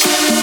Shine